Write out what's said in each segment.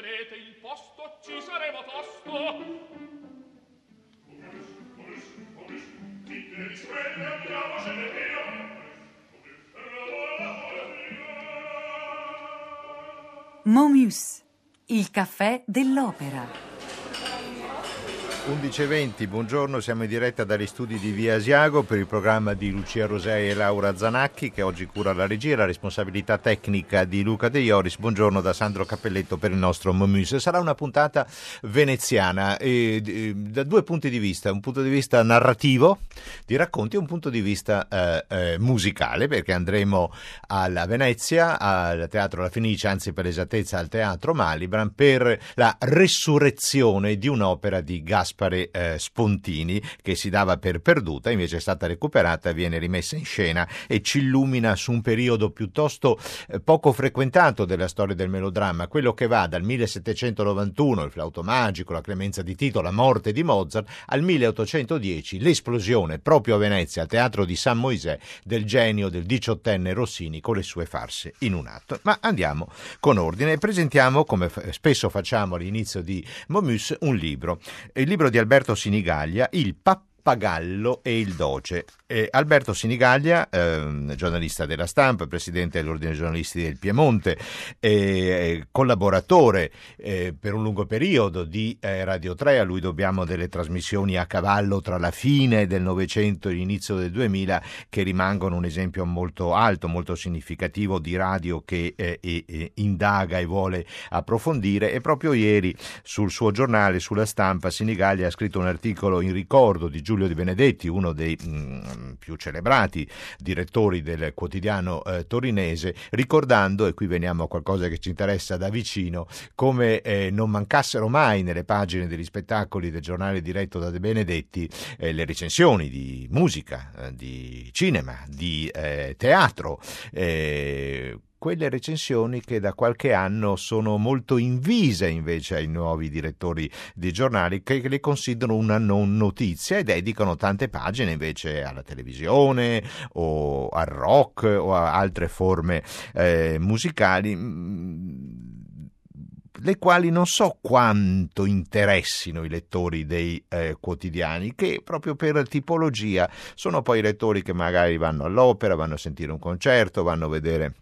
tenete il posto, ci saremo tosto. Momus, il caffè dell'opera. 11.20, buongiorno, siamo in diretta dagli studi di Via Asiago per il programma di Lucia Rosei e Laura Zanacchi che oggi cura la regia, la responsabilità tecnica di Luca De Ioris. Buongiorno da Sandro Cappelletto per il nostro Momus. Sarà una puntata veneziana eh, eh, da due punti di vista, un punto di vista narrativo di racconti e un punto di vista eh, eh musicale perché andremo alla Venezia, al Teatro La Fenice, anzi per l'esattezza al Teatro Malibran per la resurrezione di un'opera di Gaspar Gaspare eh, Spontini che si dava per perduta, invece è stata recuperata, viene rimessa in scena e ci illumina su un periodo piuttosto eh, poco frequentato della storia del melodramma, quello che va dal 1791, il flauto magico, la clemenza di Tito, la morte di Mozart, al 1810, l'esplosione proprio a Venezia, al teatro di San Moisè, del genio del diciottenne Rossini con le sue farse in un atto. Ma andiamo con ordine e presentiamo, come spesso facciamo all'inizio di Momus, un libro. Il libro di Alberto Sinigaglia, Il Pappagallo Pappagallo e il Doce. Eh, Alberto Sinigaglia, eh, giornalista della stampa, presidente dell'Ordine dei giornalisti del Piemonte, eh, collaboratore eh, per un lungo periodo di eh, Radio 3, a lui dobbiamo delle trasmissioni a cavallo tra la fine del Novecento e l'inizio del 2000 che rimangono un esempio molto alto, molto significativo di radio che eh, indaga e vuole approfondire e proprio ieri sul suo giornale, sulla stampa, Sinigaglia ha scritto un articolo in ricordo di Giulio Giulio Di Benedetti, uno dei mh, mm, più celebrati direttori del quotidiano eh, torinese, ricordando, e qui veniamo a qualcosa che ci interessa da vicino, come eh, non mancassero mai nelle pagine degli spettacoli del giornale diretto da De Benedetti eh, le recensioni di musica, eh, di cinema, di eh, teatro eh, quelle recensioni che da qualche anno sono molto invise invece ai nuovi direttori di giornali che le considerano una non notizia e dedicano tante pagine invece alla televisione o al rock o a altre forme eh, musicali mm, le quali non so quanto interessino i lettori dei eh, quotidiani, che proprio per tipologia. Sono poi lettori che magari vanno all'opera, vanno a sentire un concerto, vanno a vedere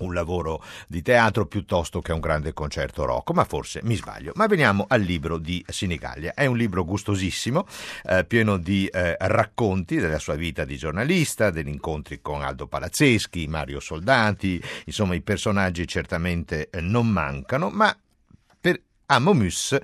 un lavoro di teatro piuttosto che un grande concerto rock, ma forse mi sbaglio. Ma veniamo al libro di Sinigaglia. È un libro gustosissimo, eh, pieno di eh, racconti della sua vita di giornalista, degli incontri con Aldo Palazzeschi, Mario Soldati, insomma i personaggi certamente eh, non mancano, ma per Amomus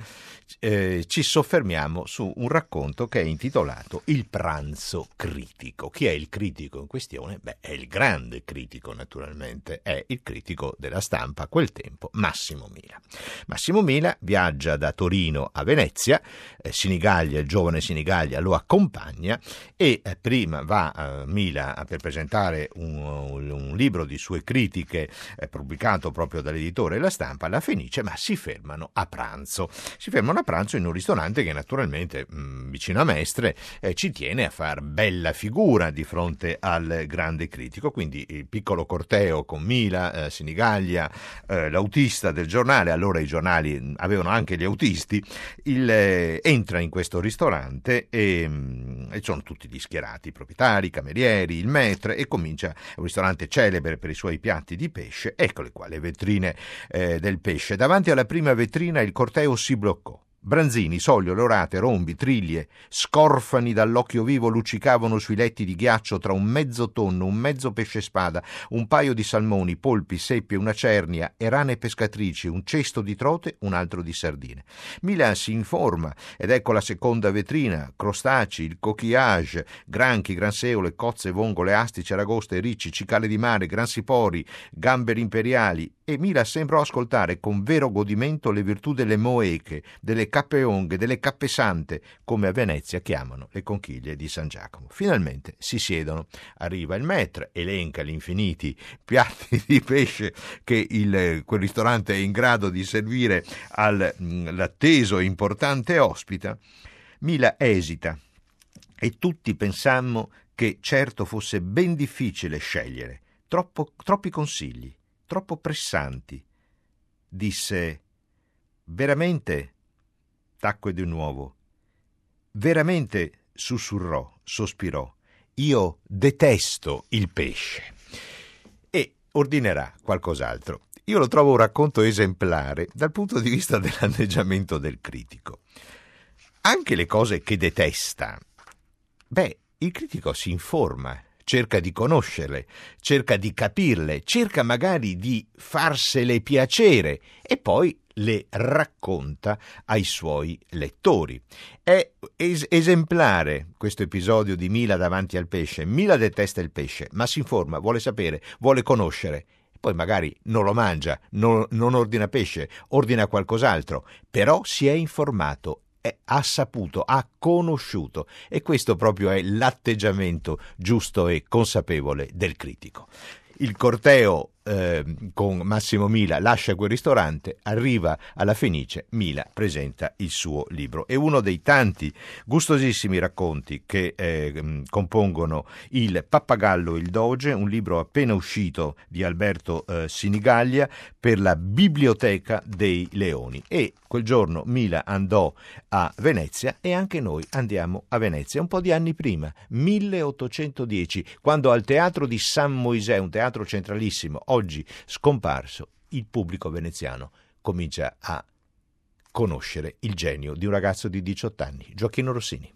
eh, ci soffermiamo su un racconto che è intitolato Il pranzo critico. Chi è il critico in questione? Beh, è il grande critico naturalmente, è il critico della stampa a quel tempo, Massimo Mila. Massimo Mila viaggia da Torino a Venezia, eh, Sinigaglia, il giovane Sinigaglia lo accompagna e eh, prima va a Mila per presentare un, un, libro di sue critiche eh, pubblicato proprio dall'editore La Stampa, la Fenice, ma si fermano a pranzo. Si fermano a pranzo in un ristorante che naturalmente mh, mm, vicino a Mestre eh, ci tiene a far bella figura di fronte al grande critico, quindi il piccolo corteo con Mila, eh, Sinigaglia, eh, l'autista del giornale, allora i giornali mm, avevano anche gli autisti, il, eh, entra in questo ristorante e, mh, mm, e, sono tutti gli schierati, i proprietari, i camerieri, il maître e comincia un ristorante celebre per i suoi piatti di pesce, eccole qua le vetrine eh, del pesce. Davanti alla prima vetrina il corteo si bloccò. Branzini, Soglio, Lorate, Rombi, Triglie, scorfani dall'occhio vivo luccicavano sui letti di ghiaccio tra un mezzo tonno, un mezzo pesce spada, un paio di salmoni, polpi, seppie, una cernia e rane pescatrici, un cesto di trote, un altro di sardine. Milan si informa ed ecco la seconda vetrina, crostacei, il coquillage, granchi, granseole, cozze, vongole, astici, aragoste, ricci, cicale di mare, gransipori, gamberi imperiali e Mila sembrò ascoltare con vero godimento le virtù delle moeche, delle cappe onghe, delle cappe sante, come a Venezia chiamano le conchiglie di San Giacomo. Finalmente si siedono, arriva il maître, elenca gli infiniti piatti di pesce che il, quel ristorante è in grado di servire all'atteso mm, e importante ospita. Mila esita e tutti pensammo che certo fosse ben difficile scegliere, Troppo, troppi consigli, troppo pressanti. Disse Veramente? Tacque di nuovo. Veramente sussurrò, sospirò. Io detesto il pesce. E ordinerà qualcos'altro. Io lo trovo un racconto esemplare dal punto di vista dell'anneggiamento del critico. Anche le cose che detesta. Beh, il critico si informa, cerca di conoscerle, cerca di capirle, cerca magari di farsele piacere e poi le racconta ai suoi lettori. È es- esemplare questo episodio di Mila davanti al pesce. Mila detesta il pesce, ma si informa, vuole sapere, vuole conoscere. Poi magari non lo mangia, non, non ordina pesce, ordina qualcos'altro, però si è informato ha saputo, ha conosciuto e questo proprio è l'atteggiamento giusto e consapevole del critico. Il corteo eh, con Massimo Mila lascia quel ristorante, arriva alla Fenice, Mila presenta il suo libro. È uno dei tanti gustosissimi racconti che eh, compongono Il Pappagallo e il Doge, un libro appena uscito di Alberto eh, Sinigaglia per la Biblioteca dei Leoni. E quel giorno Mila andò a Venezia e anche noi andiamo a Venezia, un po' di anni prima, 1810, quando al Teatro di San Moisè, un teatro centralissimo, oggi scomparso, il pubblico veneziano comincia a conoscere il genio di un ragazzo di 18 anni, Gioacchino Rossini.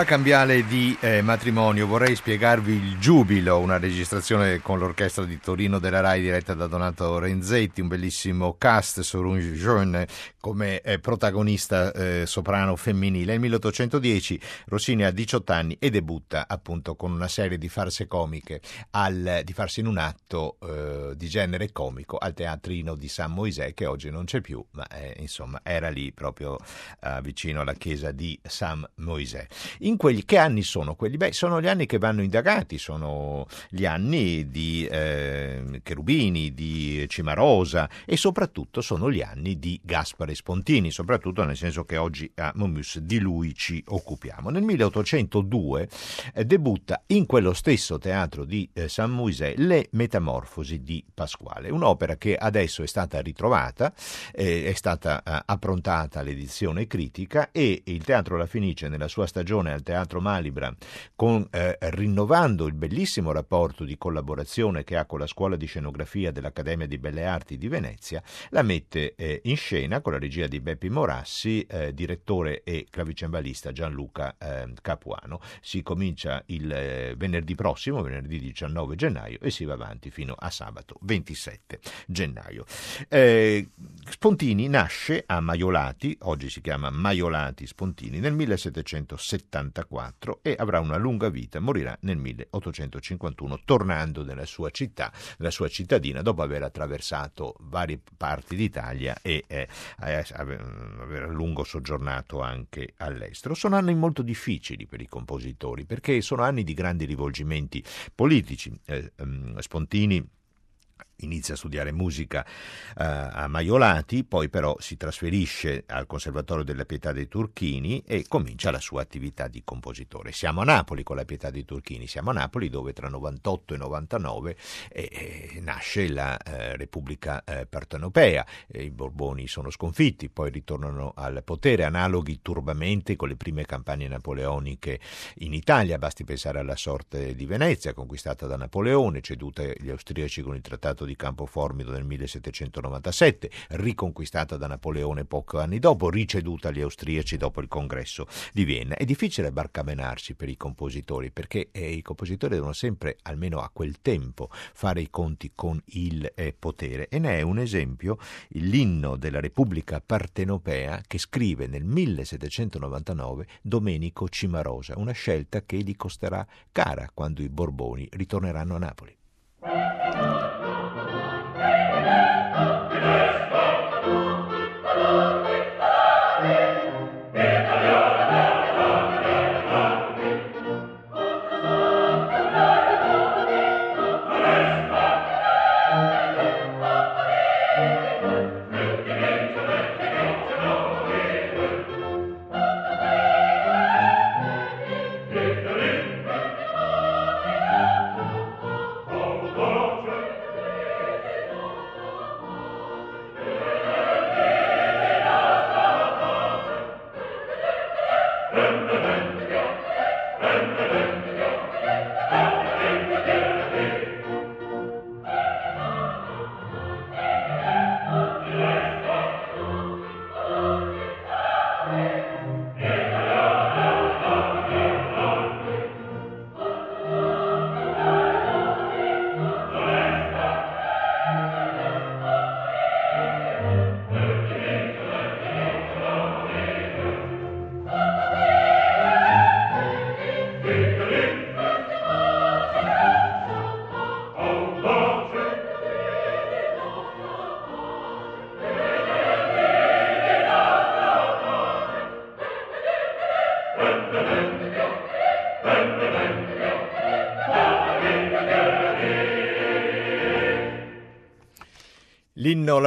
La cambiale di eh, matrimonio, vorrei spiegarvi il giubilo, una registrazione con l'orchestra di Torino della RAI diretta da Donato Renzetti, un bellissimo cast un jeune come eh, protagonista eh, soprano femminile. Nel 1810 Rossini ha 18 anni e debutta appunto con una serie di farse comiche, al, di farsi in un atto eh, di genere comico al teatrino di San Moisè che oggi non c'è più, ma eh, insomma era lì proprio eh, vicino alla chiesa di San Moisè. Quegli, che anni sono quelli? Beh, sono gli anni che vanno indagati, sono gli anni di eh, Cherubini, di Cimarosa e soprattutto sono gli anni di Gaspare Spontini, soprattutto nel senso che oggi a Momus di lui ci occupiamo. Nel 1802 eh, debutta in quello stesso teatro di eh, San Moisè Le Metamorfosi di Pasquale, un'opera che adesso è stata ritrovata, eh, è stata eh, approntata l'edizione critica e il Teatro La Fenice nella sua stagione al Teatro Malibra, con, eh, rinnovando il bellissimo rapporto di collaborazione che ha con la Scuola di Scenografia dell'Accademia di Belle Arti di Venezia, la mette eh, in scena con la regia di Beppi Morassi, eh, direttore e clavicembalista Gianluca eh, Capuano. Si comincia il eh, venerdì prossimo, venerdì 19 gennaio, e si va avanti fino a sabato 27 gennaio. Eh, Spontini nasce a Maiolati, oggi si chiama Maiolati Spontini, nel 1770 1874 e avrà una lunga vita, morirà nel 1851 tornando nella sua città, nella sua cittadina dopo aver attraversato varie parti d'Italia e eh, aver a lungo soggiornato anche all'estero. Sono anni molto difficili per i compositori perché sono anni di grandi rivolgimenti politici. Eh, um, Spontini inizia a studiare musica uh, a Maiolati, poi però si trasferisce al Conservatorio della Pietà dei Turchini e comincia la sua attività di compositore. Siamo a Napoli con la Pietà dei Turchini, siamo a Napoli dove tra 98 e 99 eh, eh, nasce la eh, Repubblica eh, Partenopea, i Borboni sono sconfitti, poi ritornano al potere, analoghi turbamenti con le prime campagne napoleoniche in Italia, basti pensare alla sorte di Venezia conquistata da Napoleone, ceduta agli austriaci con il Trattato di di Campoformido nel 1797, riconquistata da Napoleone pochi anni dopo, riceduta agli austriaci dopo il congresso di Vienna. È difficile barcamenarsi per i compositori perché eh, i compositori devono sempre, almeno a quel tempo, fare i conti con il eh, potere e ne è un esempio l'inno della Repubblica Partenopea che scrive nel 1799 Domenico Cimarosa, una scelta che gli costerà cara quando i Borboni ritorneranno a Napoli.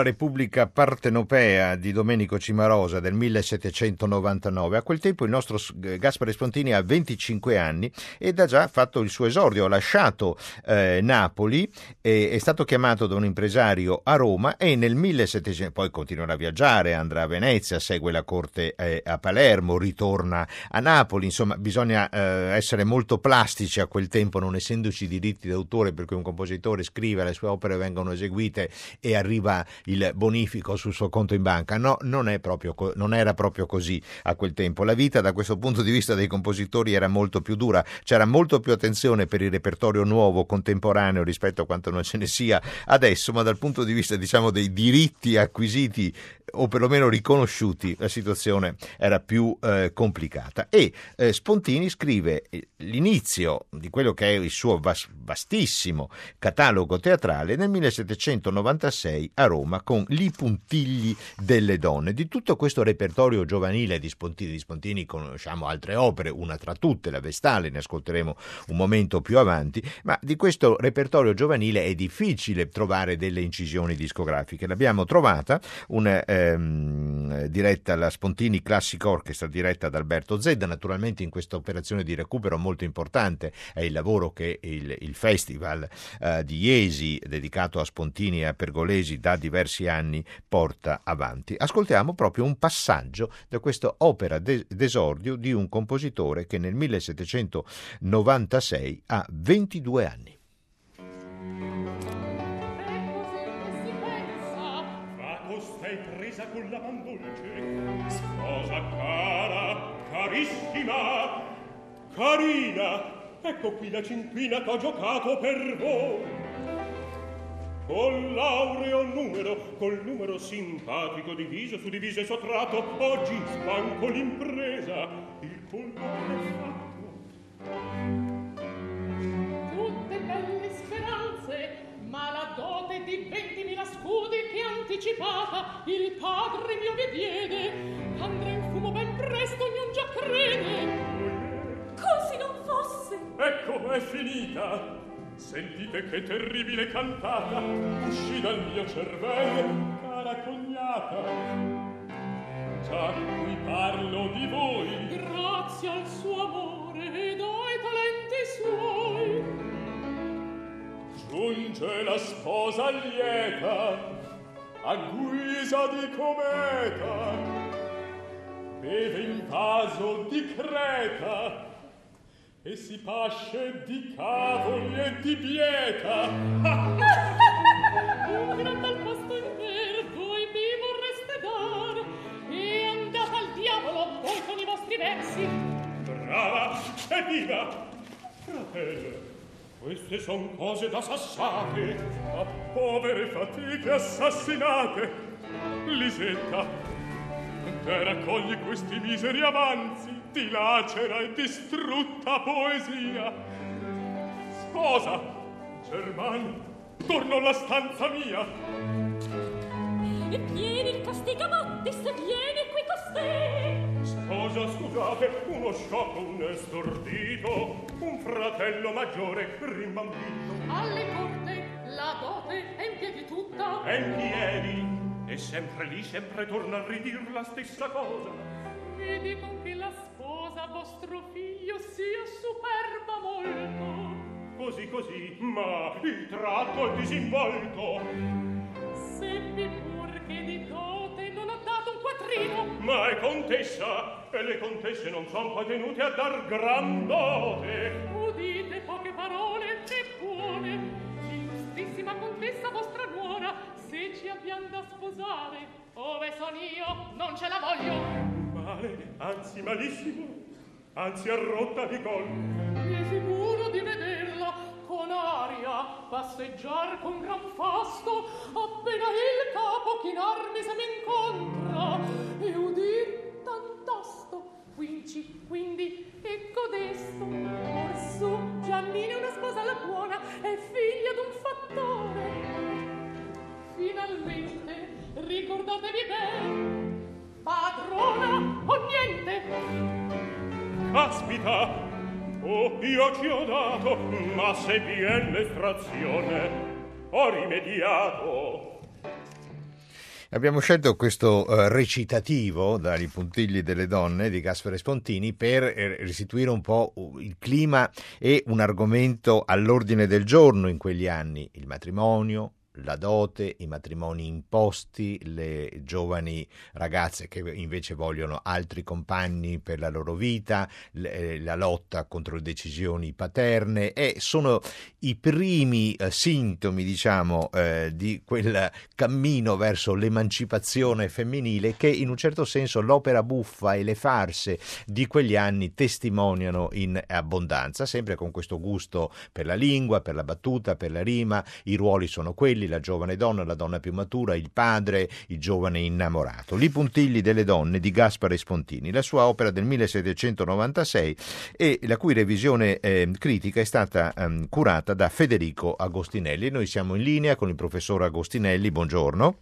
Repubblica Partenopea di Domenico Cimarosa del 1799. A quel tempo il nostro Gaspare Spontini ha 25 anni ed ha già fatto il suo esordio. Ha lasciato eh, Napoli, e è stato chiamato da un impresario a Roma e nel 1700 poi continuerà a viaggiare, andrà a Venezia, segue la corte eh, a Palermo, ritorna a Napoli. Insomma, bisogna eh, essere molto plastici a quel tempo, non essendoci diritti d'autore, per cui un compositore scrive, le sue opere vengono eseguite e arriva arriva il bonifico sul suo conto in banca. No, non, proprio, non era proprio così a quel tempo. La vita da questo punto di vista dei compositori era molto più dura, c'era molto più attenzione per il repertorio nuovo, contemporaneo rispetto a quanto non ce ne sia adesso, ma dal punto di vista diciamo dei diritti acquisiti o perlomeno riconosciuti, la situazione era più eh, complicata. E eh, Spontini scrive eh, l'inizio di quello che è il suo vastissimo catalogo teatrale nel 1796 a Roma con Li puntigli delle donne. Di tutto questo repertorio giovanile di Spontini, di Spontini conosciamo altre opere, una tra tutte, la Vestale, ne ascolteremo un momento più avanti, ma di questo repertorio giovanile è difficile trovare delle incisioni discografiche. L'abbiamo trovata, un eh, ehm, diretta alla Spontini Classic Orchestra, diretta da Alberto Zedda. Naturalmente in questa operazione di recupero molto importante è il lavoro che il, il Festival eh, di Iesi, dedicato a Spontini e a Pergolesi da diversi anni, porta avanti. Ascoltiamo proprio un passaggio da questa opera d'esordio di un compositore che nel 1796 ha 22 anni. cara carissima carina ecco qui la cinquina t'ho giocato per voi Col laureo numero, col numero simpatico diviso su diviso e sottratto, oggi spanco l'impresa, il colpo è fatto. Tutte belle speranze, ma la dote di ventimila scudi che anticipata il padre mio vi diede andrà in fumo ben presto ognuno già crede. Così non fosse. Ecco è finita sentite che terribile cantata uscì dal mio cervello cara cognata. Già qui parlo di voi. Grazie al suo amore ed ai talenti suoi. Giunge la sposa lieta a guisa di cometa. Beve in vaso di creta e si pasce di cavoli e di bieta. Un gran bel posto in per voi mi vorreste dar, e andate al diavolo voi con i vostri versi. Brava e viva! Fratello, queste son cose da sassate, a povere fatiche assassinate. Lisetta, te raccogli questi miseri avanzi, di lacera e distrutta poesia. Sposa, German, torno alla stanza mia. E vieni il castigamattis, vieni qui costei. Sposa, scusate, uno sciocco, un estordito, un fratello maggiore rimbambito. Alle corte la dote è in piedi tutta. È in piedi, e sempre lì, sempre torna a ridir la stessa cosa. Mi dicono che la vostro figlio sia superba molto. Così così, ma il tratto è disinvolto. Seppi pur che di dote non ha dato un quattrino. Ma è contessa, e le contesse non son poi tenute a dar gran dote. Udite poche parole, che buone. Illustrissima contessa vostra nuora, se ci abbiam da sposare, ove son io, non ce la voglio. Male, anzi malissimo, anzi è rotta di gol. Mi figuro di vederla con aria passeggiar con gran fasto, appena il capo chinarmi se m'incontra, e udir tantasto, quinci, quindi, ecco codesto Orsù, Giannina è una sposa alla buona, è figlia d'un fattore. Finalmente, ricordatevi bene, padrona o niente! Caspita, Oh, io ci ho dato, ma se vien l'estrazione, ho rimediato. Abbiamo scelto questo uh, recitativo dai puntigli delle donne di Gaspare Spontini per eh, restituire un po' il clima e un argomento all'ordine del giorno in quegli anni, il matrimonio, la dote, i matrimoni imposti, le giovani ragazze che invece vogliono altri compagni per la loro vita, eh, la lotta contro le decisioni paterne e sono i primi eh, sintomi, diciamo, eh, di quel cammino verso l'emancipazione femminile che in un certo senso l'opera buffa e le farse di quegli anni testimoniano in abbondanza, sempre con questo gusto per la lingua, per la battuta, per la rima, i ruoli sono quelli, la giovane donna, la donna più matura, il padre, il giovane innamorato. Li puntigli delle donne di Gaspare Spontini, la sua opera del 1796 e la cui revisione eh, critica è stata eh, curata da Federico Agostinelli. Noi siamo in linea con il professor Agostinelli, buongiorno.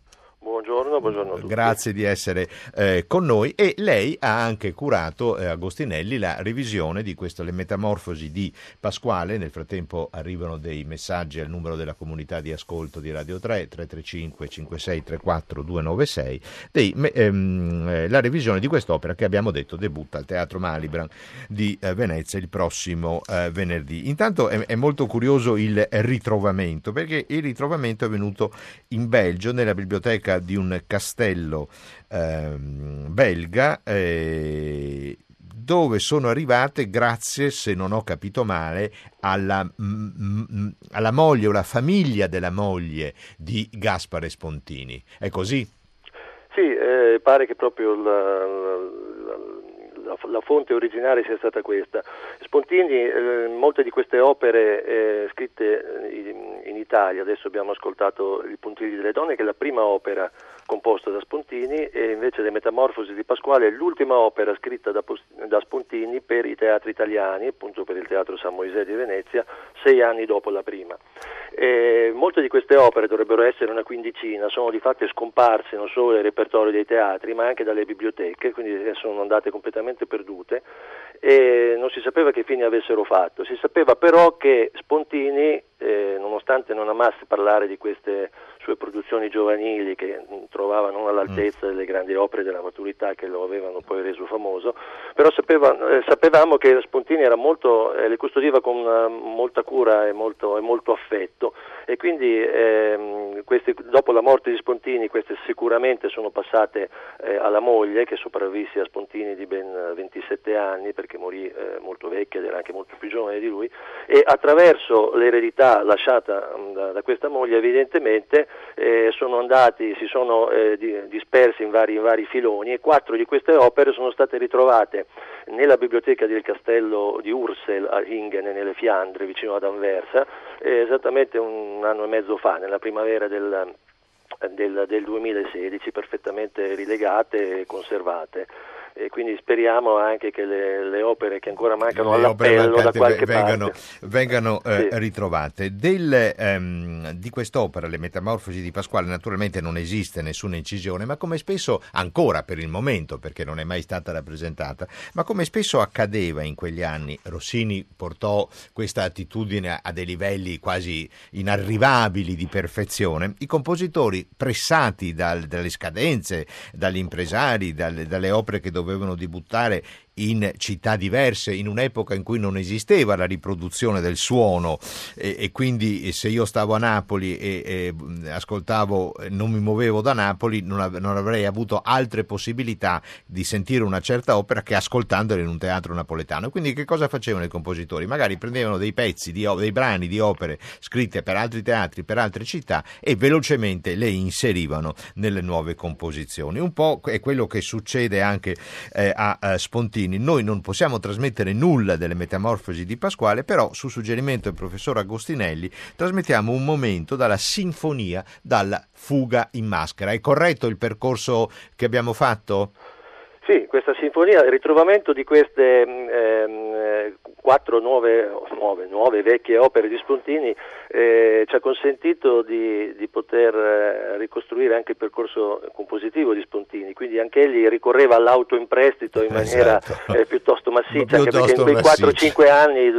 Buongiorno, buongiorno a tutti. Grazie di essere eh, con noi e lei ha anche curato, eh, Agostinelli, la revisione di questa Le Metamorfosi di Pasquale. Nel frattempo arrivano dei messaggi al numero della comunità di ascolto di Radio 3, 335 5634 296, dei, ehm, eh, la revisione di quest'opera che abbiamo detto debutta al Teatro Malibran di eh, Venezia il prossimo eh, venerdì. Intanto è, è molto curioso il ritrovamento, perché il ritrovamento è venuto in Belgio, nella biblioteca ricerca di un castello eh, belga eh, dove sono arrivate grazie, se non ho capito male, alla, alla moglie o la famiglia della moglie di Gaspare Spontini. È così? Sì, eh, pare che proprio la, la, la, fonte originaria sia stata questa. Spontini, eh, molte di queste opere eh, scritte in, in, Italia, adesso abbiamo ascoltato Il Puntigli delle Donne, che è la prima opera composta da Spontini, e invece Le Metamorfosi di Pasquale è l'ultima opera scritta da, da Spontini per i teatri italiani, appunto per il Teatro San Moisè di Venezia, sei anni dopo la prima. E molte di queste opere dovrebbero essere una quindicina, sono di fatto scomparse non solo dai repertori dei teatri ma anche dalle biblioteche, quindi sono andate completamente perdute e non si sapeva che fine avessero fatto. Si sapeva però che Spontini, eh, nonostante non amasse parlare di queste sue produzioni giovanili che trovava non all'altezza mm. delle grandi opere della maturità che lo avevano poi reso famoso, però sapeva, eh, sapevamo che Spontini molto, eh, le custodiva con uh, molta cura e molto, e molto affetto e quindi ehm, questi, dopo la morte di Spontini queste sicuramente sono passate eh, alla moglie che sopravvisse a Spontini di ben 27 anni perché morì eh, molto vecchia ed era anche molto più giovane di lui e attraverso l'eredità lasciata mh, da, da, questa moglie evidentemente eh, sono andati, si sono eh, dispersi in vari, in vari filoni e quattro di queste opere sono state ritrovate nella biblioteca del castello di Ursel a Hingen nelle Fiandre vicino ad Anversa esattamente un anno e mezzo fa nella primavera del, del, del 2016 perfettamente rilegate e conservate e quindi speriamo anche che le, le opere che ancora mancano all'appello da qualche vengano, parte vengano eh, sì. ritrovate. Del, ehm, di quest'opera, Le Metamorfosi di Pasquale, naturalmente non esiste nessuna incisione, ma come spesso, ancora per il momento, perché non è mai stata rappresentata, ma come spesso accadeva in quegli anni, Rossini portò questa attitudine a dei livelli quasi inarrivabili di perfezione, i compositori pressati dal, dalle scadenze, dagli impresari, dalle, dalle opere che dovevano dovevano debuttare in città diverse, in un'epoca in cui non esisteva la riproduzione del suono e, e quindi se io stavo a Napoli e, e, ascoltavo, non mi muovevo da Napoli, non, av- non, avrei avuto altre possibilità di sentire una certa opera che ascoltandola in un teatro napoletano. Quindi che cosa facevano i compositori? Magari prendevano dei pezzi, di, dei brani di opere scritte per altri teatri, per altre città e velocemente le inserivano nelle nuove composizioni. Un po' è quello che succede anche eh, a, a Spontini Martini, noi non possiamo trasmettere nulla delle metamorfosi di Pasquale, però su suggerimento del professor Agostinelli trasmettiamo un momento dalla sinfonia dalla fuga in maschera. È corretto il percorso che abbiamo fatto? Sì, questa sinfonia, il ritrovamento di queste ehm, quattro nuove, nuove, nuove, vecchie opere di Spontini eh, ci ha consentito di, di poter eh, ricostruire anche il percorso compositivo di Spontini, quindi anche egli ricorreva all'auto in prestito in maniera esatto. eh, piuttosto massiccia, anche perché in quei 4-5 anni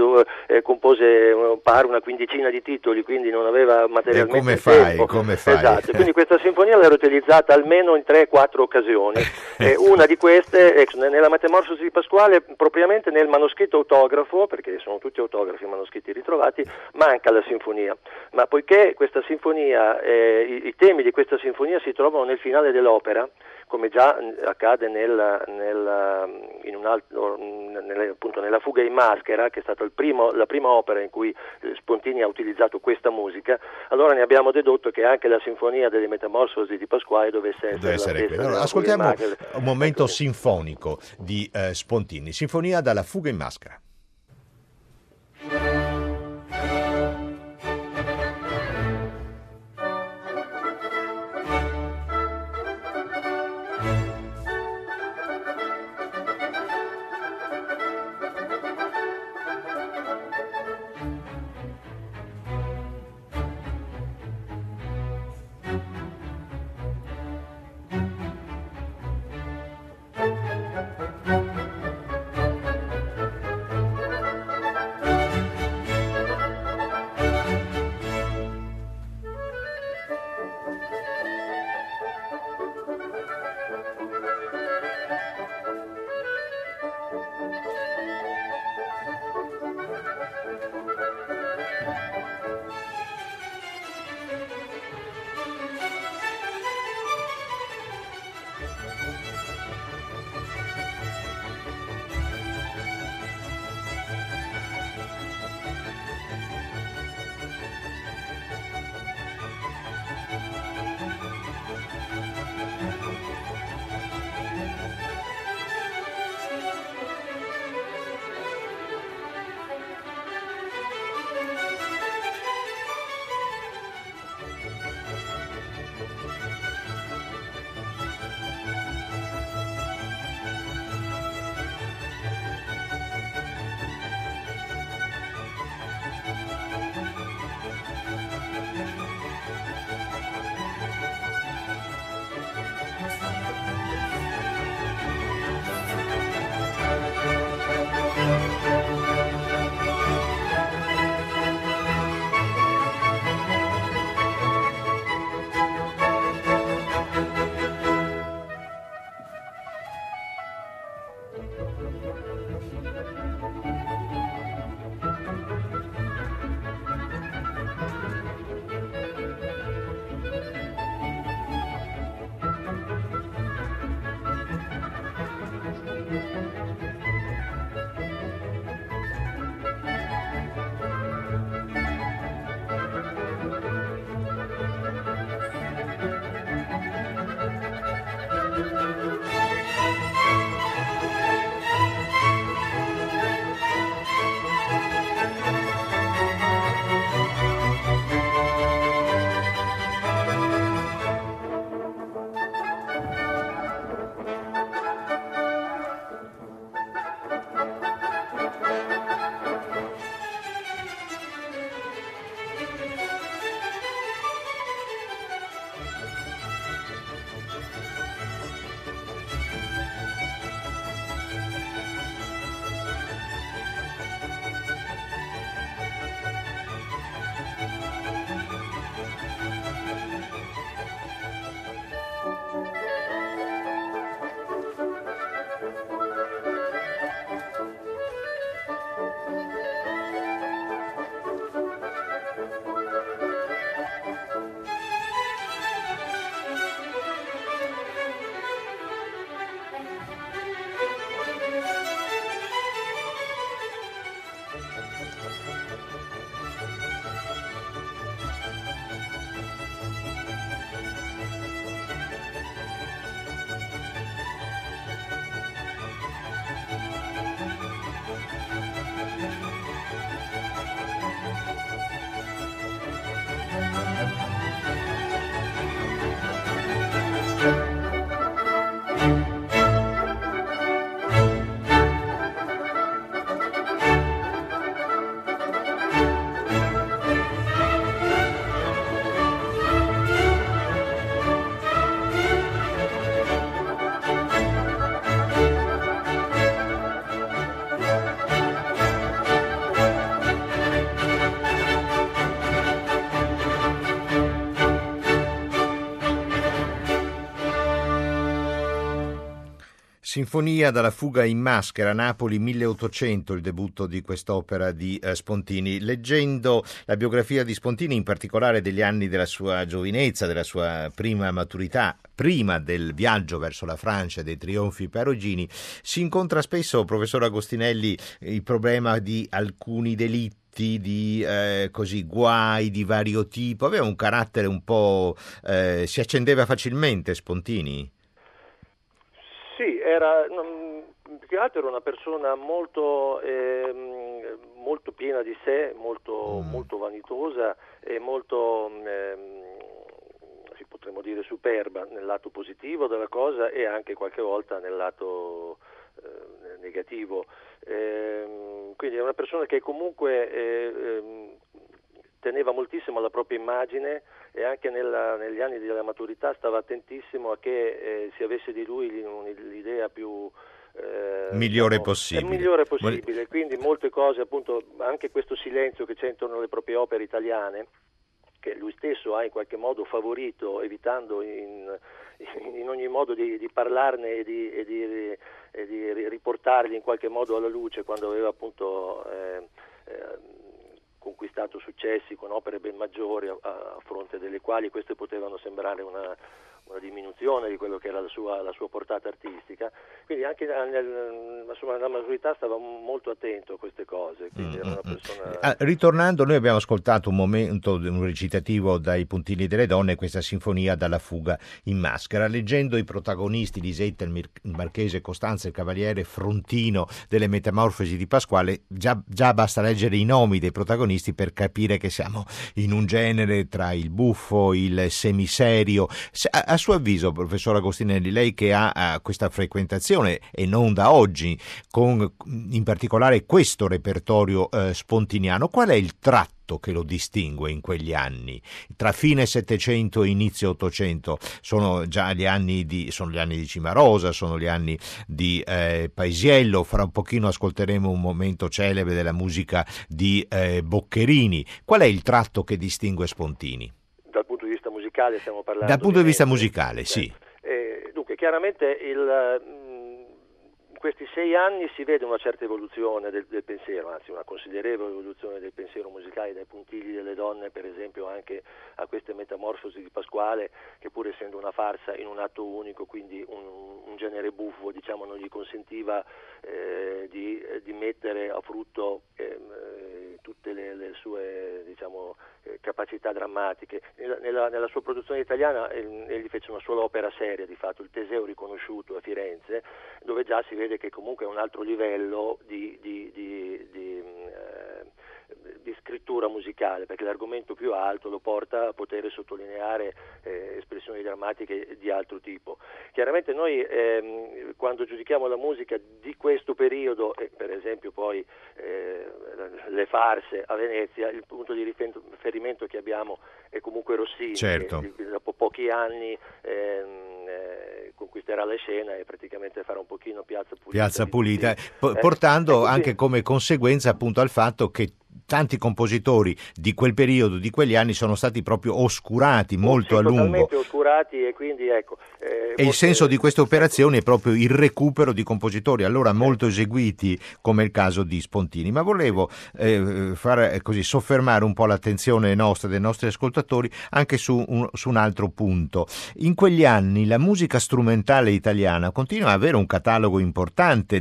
eh, compose pare una quindicina di titoli, quindi non aveva materialmente come fai, tempo. Come fai? Esatto, quindi questa sinfonia l'era utilizzata almeno in 3-4 occasioni. una di queste, ecco, nella Metamorfosi di Pasquale, propriamente nel manoscritto autografo, perché sono tutti autografi manoscritti ritrovati, manca la sinfonia. Ma poiché sinfonia, eh, i, i, temi di questa sinfonia si trovano nel finale dell'opera, come già accade nel, nel, in altro, nelle, appunto, nella fuga in maschera, che è stata primo, la prima opera in cui Spontini ha utilizzato questa musica, allora ne abbiamo dedotto che anche la sinfonia delle Metamorfosi di Pasquale dovesse essere, Deve essere stessa, allora, Ascoltiamo un momento sinfonico di eh, Spontini, sinfonia dalla fuga in maschera. Sinfonia dalla fuga in maschera, Napoli 1800, il debutto di quest'opera di eh, Spontini. Leggendo la biografia di Spontini, in particolare degli anni della sua giovinezza, della sua prima maturità, prima del viaggio verso la Francia e dei trionfi perugini, si incontra spesso, professor Agostinelli, il problema di alcuni delitti di eh, così, guai di vario tipo, aveva un carattere un po'... Eh, si accendeva facilmente Spontini? Era, più che altro era una persona molto, eh, molto piena di sé, molto, mm. molto vanitosa e molto, eh, si potremmo dire, superba nel lato positivo della cosa e anche qualche volta nel lato eh, negativo. Ehm, quindi è una persona che comunque eh, ehm, teneva moltissimo alla propria immagine e anche nella, negli anni della maturità stava attentissimo a che eh, si avesse di lui l'idea migliore diciamo, possibile. migliore possibile. Quindi molte cose, appunto, anche questo silenzio che c'è intorno alle proprie opere italiane, che lui stesso ha in qualche modo favorito, evitando in, in ogni modo di, di parlarne e di, e, di, e di, riportarli in qualche modo alla luce quando aveva appunto eh, eh, conquistato successi con opere ben maggiori a, a fronte delle quali queste potevano sembrare una, una diminuzione di quello che era la sua, la sua portata artistica, quindi anche nel, insomma, nella maturità stava molto attento a queste cose. Mm, mm, mm. persona... ah, ritornando, noi abbiamo ascoltato un momento, un recitativo dai puntini delle donne, questa sinfonia dalla fuga in maschera, leggendo i protagonisti Lisetta, il Marchese, Costanza, il Cavaliere, Frontino delle Metamorfosi di Pasquale, già, già basta leggere i nomi dei protagonisti per capire che siamo in un genere tra il buffo, il semiserio. A, suo avviso, professor Agostinelli, lei che ha, ha questa frequentazione e non da oggi, con in particolare questo repertorio eh, spontiniano, qual è il tratto che lo distingue in quegli anni. Tra fine Settecento e inizio Ottocento sono già gli anni di, sono gli anni di Cimarosa, sono gli anni di eh, Paisiello, fra un pochino ascolteremo un momento celebre della musica di eh, Boccherini. Qual è il tratto che distingue Spontini? Musicale stiamo parlando. Dal punto di vista musicale, sì. Eh, dunque, chiaramente il, in questi sei anni si vede una certa evoluzione del, del, pensiero, anzi una considerevole evoluzione del pensiero musicale, dai puntigli delle donne per esempio anche a queste metamorfosi di Pasquale, che pur essendo una farsa in un atto unico, quindi un, un genere buffo, diciamo, non gli consentiva eh, di, di, mettere a frutto eh, tutte le, le sue diciamo, capacità drammatiche. Nella, nella, sua produzione italiana eh, egli fece una sola opera seria, di fatto, il Teseo riconosciuto a Firenze, dove già si vede che comunque è un altro livello di, di, di, di eh, scrittura musicale, perché l'argomento più alto lo porta a poter sottolineare eh, espressioni drammatiche di altro tipo. Chiaramente noi ehm, quando giudichiamo la musica di questo periodo, e per esempio poi eh, le farse a Venezia, il punto di riferimento che abbiamo è comunque Rossini, certo. che dopo pochi anni ehm, eh, conquisterà la scena e praticamente farà un pochino piazza pulita. Piazza pulita, eh, portando anche come conseguenza appunto al fatto che tanti compositori di quel periodo, di quegli anni, sono stati proprio oscurati molto sì, a lungo. Totalmente oscurati e quindi ecco. Eh, e il senso di questa operazione è proprio il recupero di compositori, allora molto eseguiti come il caso di Spontini. Ma volevo eh, far, eh, così, soffermare un po' l'attenzione nostra, dei nostri ascoltatori, anche su un, su un altro punto. In quegli anni la musica strumentale italiana continua ad avere un catalogo importante,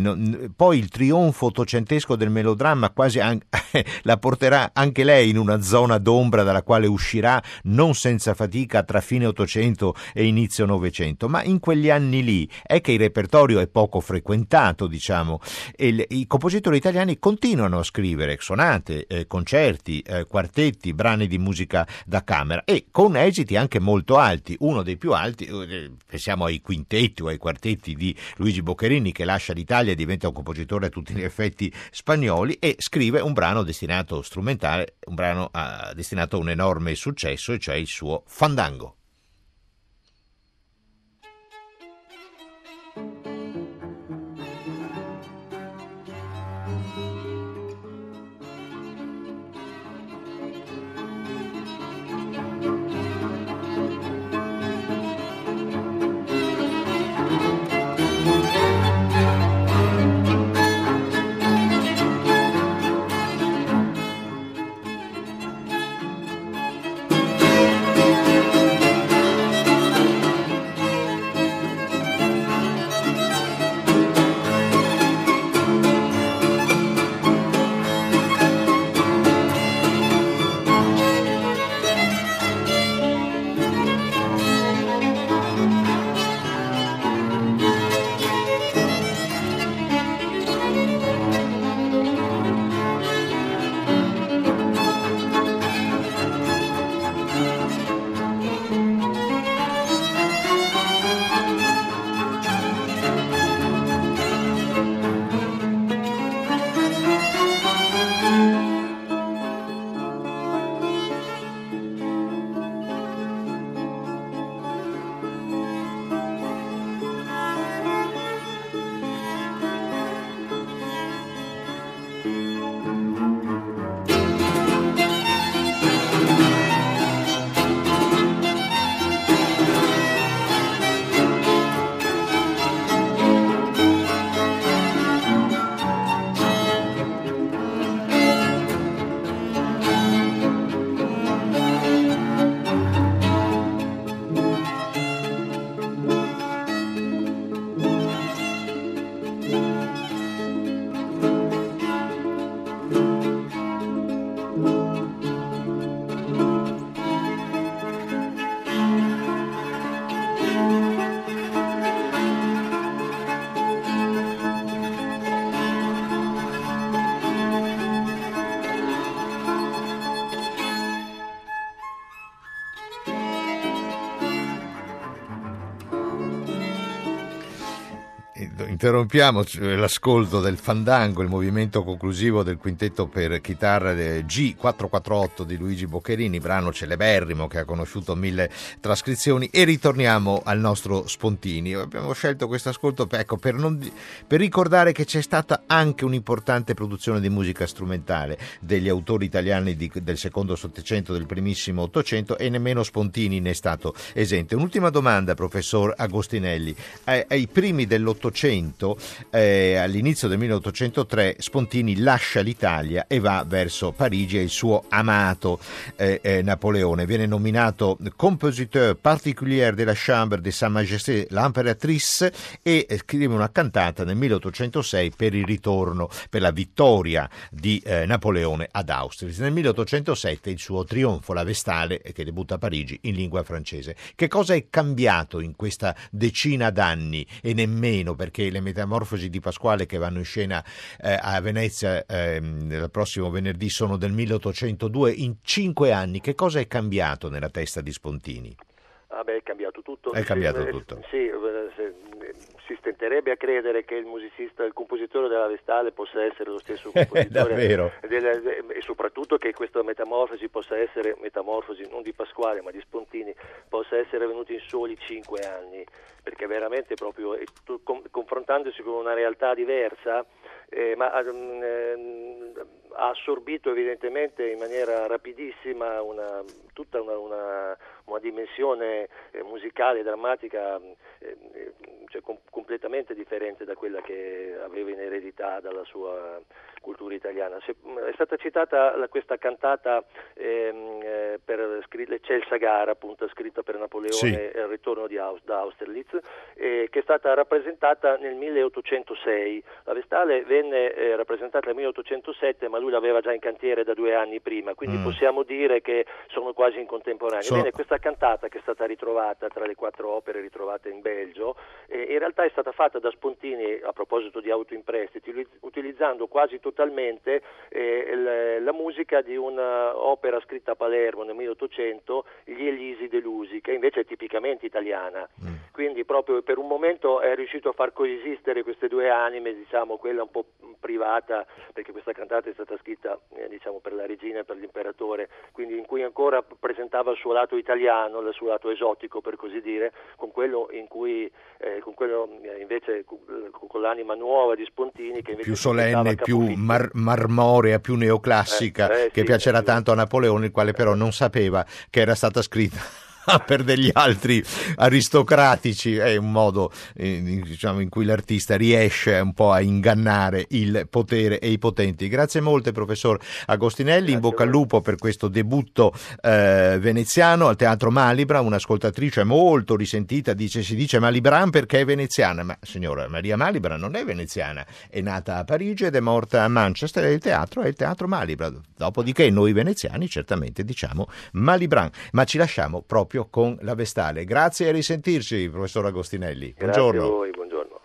poi il trionfo ottocentesco del melodramma quasi anche la porterà anche lei in una zona d'ombra dalla quale uscirà non senza fatica tra fine Ottocento e inizio Novecento, ma in quegli anni lì è che il repertorio è poco frequentato, diciamo, e i compositori italiani continuano a scrivere sonate, eh, concerti, eh, quartetti, brani di musica da camera e con esiti anche molto alti, uno dei più alti, eh, pensiamo ai quintetti o ai quartetti di Luigi Boccherini che lascia l'Italia e diventa un compositore a tutti gli effetti spagnoli e scrive un brano destinato destinato strumentale, un brano destinato a un enorme successo, e cioè il suo Fandango. Interrompiamo l'ascolto del Fandango, il movimento conclusivo del quintetto per chitarra G448 di Luigi Boccherini, brano celeberrimo che ha conosciuto mille trascrizioni e ritorniamo al nostro Spontini. Abbiamo scelto questo ascolto ecco, per, non, per ricordare che c'è stata anche un'importante produzione di musica strumentale degli autori italiani di, del secondo Settecento, del primissimo Ottocento e nemmeno Spontini ne è stato esente. Un'ultima domanda, professor Agostinelli. Ai, ai primi dell'Ottocento, eh, all'inizio del 1803, Spontini lascia l'Italia e va verso Parigi e il suo amato eh, eh, Napoleone. Viene nominato compositeur particulier della Chambre de Sa Majesté l'Imperatrice e scrive una cantata nel 1806 per il ritorno, per la vittoria di eh, Napoleone ad Austerlitz. Nel 1807 il suo trionfo, la Vestale, che debutta a Parigi in lingua francese. Che cosa è cambiato in questa decina d'anni e nemmeno perché le metamorfosi di Pasquale che vanno in scena eh, a Venezia eh, il prossimo venerdì sono del 1802 in cinque anni. Che cosa è cambiato nella testa di Spontini? Ah beh, è cambiato tutto. È cambiato tutto. Sì, si stenterebbe a credere che il musicista, il compositore della Vestale possa essere lo stesso compositore del, e soprattutto che questa metamorfosi possa essere metamorfosi non di Pasquale ma di Spontini possa essere venuta in soli cinque anni. Perché veramente proprio confrontandosi con una realtà diversa eh, ma eh, ha assorbito evidentemente in maniera rapidissima una, tutta una, una, una dimensione eh, musicale e drammatica eh, cioè, com- completamente differente da quella che aveva in eredità dalla sua cultura italiana. Se, è stata citata la, questa cantata ehm, eh, per l'Eccelsa Gara, appunto scritta per Napoleone sì. il ritorno di Aus- da Austerlitz, eh, che è stata rappresentata nel 1806. La Vestale venne eh, rappresentata nel 1807, ma lui l'aveva già in cantiere da due anni prima, quindi mm. possiamo dire che sono quasi in contemporanea. So... Bene, questa cantata che è stata ritrovata tra le quattro opere ritrovate in Belgio, eh, in realtà è stata fatta da Spontini a proposito di autoimprestiti, utilizzando quasi totalmente eh, la musica di un'opera scritta a Palermo nel 1800, Gli Elisi delusi, che invece è tipicamente italiana. Mm. Quindi proprio per un momento è riuscito a far coesistere queste due anime, diciamo, quella un po' privata, perché questa cantata è stata scritta eh, diciamo, per la regina e per l'imperatore, quindi in cui ancora presentava il suo lato italiano, il suo lato esotico per così dire, con quello in cui eh, con quello eh, invece con l'anima nuova di Spontini che invece più solenne, più mar- marmorea, più neoclassica eh, eh, che sì, piacerà tanto a Napoleone, il quale però non sapeva che era stata scritta per degli altri aristocratici. È un modo eh, diciamo, in cui l'artista riesce un po' a ingannare il potere e i potenti. Grazie molte professor Agostinelli, Grazie in bocca al lupo per questo debutto eh, veneziano al Teatro Malibra, un'ascoltatrice molto risentita dice si dice Malibran perché è veneziana, ma signora Maria Malibra non è veneziana, è nata a Parigi ed è morta a Manchester. E il teatro è il Teatro Malibra. Dopodiché noi veneziani certamente diciamo Malibran, ma ci lasciamo proprio proprio con la Vestale. Grazie e risentirci, professor Agostinelli. Buongiorno. A voi, buongiorno.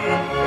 Thank you.